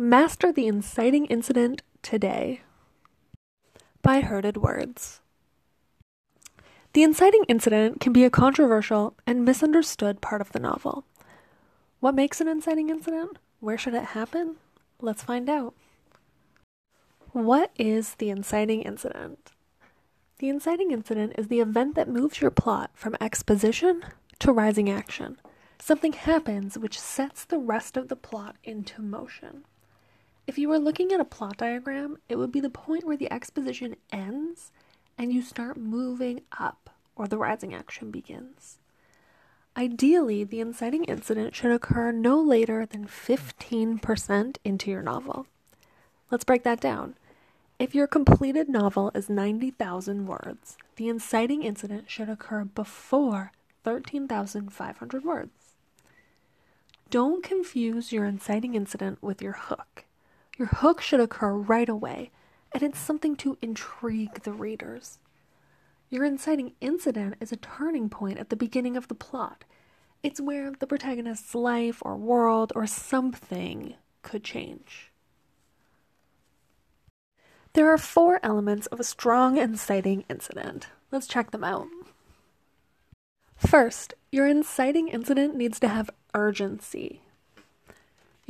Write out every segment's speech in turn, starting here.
Master the inciting incident today. By Herded Words. The inciting incident can be a controversial and misunderstood part of the novel. What makes an inciting incident? Where should it happen? Let's find out. What is the inciting incident? The inciting incident is the event that moves your plot from exposition to rising action. Something happens which sets the rest of the plot into motion. If you were looking at a plot diagram, it would be the point where the exposition ends and you start moving up, or the rising action begins. Ideally, the inciting incident should occur no later than 15% into your novel. Let's break that down. If your completed novel is 90,000 words, the inciting incident should occur before 13,500 words. Don't confuse your inciting incident with your hook. Your hook should occur right away, and it's something to intrigue the readers. Your inciting incident is a turning point at the beginning of the plot. It's where the protagonist's life or world or something could change. There are four elements of a strong inciting incident. Let's check them out. First, your inciting incident needs to have urgency.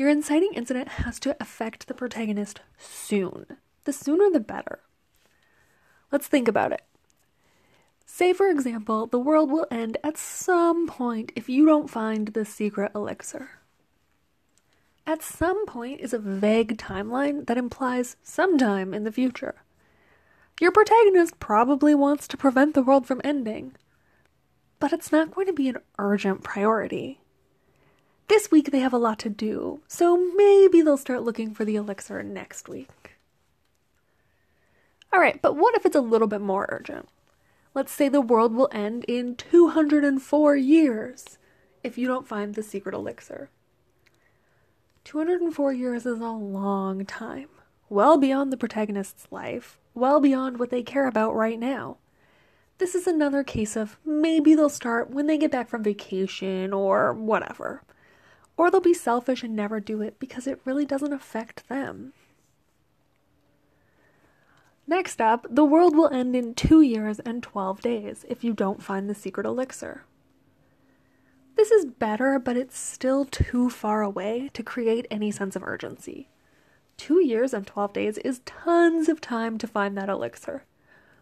Your inciting incident has to affect the protagonist soon. The sooner the better. Let's think about it. Say, for example, the world will end at some point if you don't find the secret elixir. At some point is a vague timeline that implies sometime in the future. Your protagonist probably wants to prevent the world from ending, but it's not going to be an urgent priority. This week they have a lot to do, so maybe they'll start looking for the elixir next week. Alright, but what if it's a little bit more urgent? Let's say the world will end in 204 years if you don't find the secret elixir. 204 years is a long time, well beyond the protagonist's life, well beyond what they care about right now. This is another case of maybe they'll start when they get back from vacation or whatever. Or they'll be selfish and never do it because it really doesn't affect them. Next up, the world will end in 2 years and 12 days if you don't find the secret elixir. This is better, but it's still too far away to create any sense of urgency. Two years and 12 days is tons of time to find that elixir.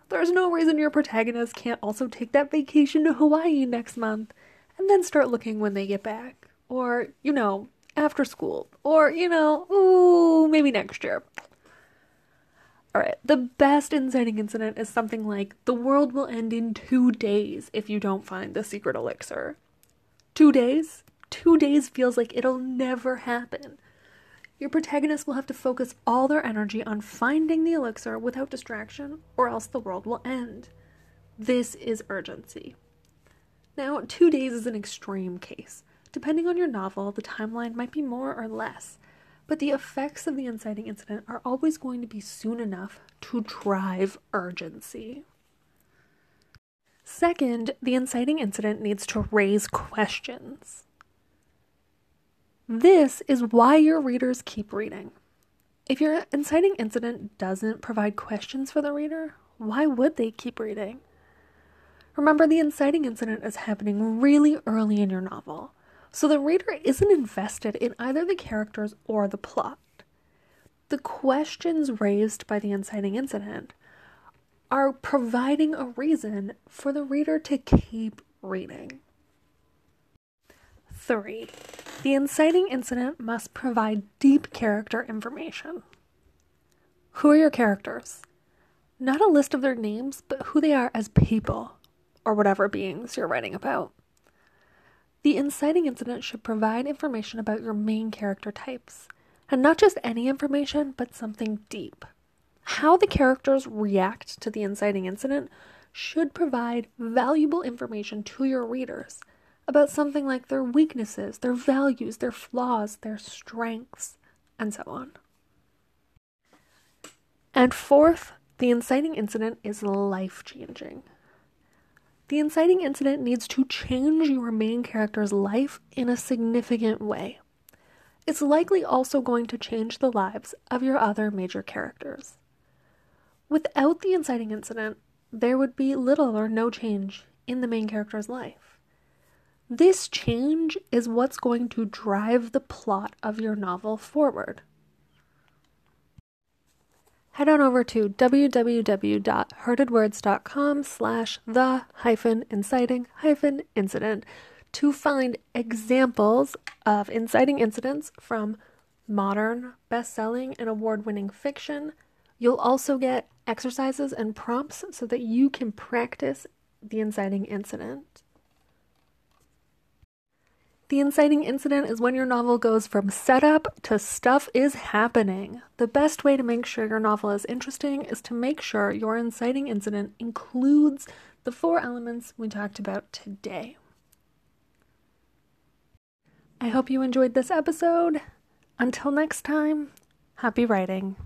There's no reason your protagonist can't also take that vacation to Hawaii next month and then start looking when they get back. Or, you know, after school. Or, you know, ooh, maybe next year. Alright, the best inciting incident is something like the world will end in two days if you don't find the secret elixir. Two days? Two days feels like it'll never happen. Your protagonist will have to focus all their energy on finding the elixir without distraction, or else the world will end. This is urgency. Now, two days is an extreme case. Depending on your novel, the timeline might be more or less, but the effects of the inciting incident are always going to be soon enough to drive urgency. Second, the inciting incident needs to raise questions. This is why your readers keep reading. If your inciting incident doesn't provide questions for the reader, why would they keep reading? Remember, the inciting incident is happening really early in your novel, so the reader isn't invested in either the characters or the plot. The questions raised by the inciting incident are providing a reason for the reader to keep reading. 3. The inciting incident must provide deep character information. Who are your characters? Not a list of their names, but who they are as people, or whatever beings you're writing about. The inciting incident should provide information about your main character types, and not just any information, but something deep. How the characters react to the inciting incident should provide valuable information to your readers about something like their weaknesses, their values, their flaws, their strengths, and so on. And fourth, the inciting incident is life changing. The inciting incident needs to change your main character's life in a significant way. it's likely also going to change the lives of your other major characters. Without the inciting incident, there would be little or no change in the main character's life. This change is what's going to drive the plot of your novel forward. Head on over to www.heartedwords.com slash the hyphen inciting hyphen incident to find examples of inciting incidents from modern, best selling, and award winning fiction. You'll also get exercises and prompts so that you can practice the inciting incident. The inciting incident is when your novel goes from setup to stuff is happening. The best way to make sure your novel is interesting is to make sure your inciting incident includes the four elements we talked about today. I hope you enjoyed this episode. Until next time, happy writing.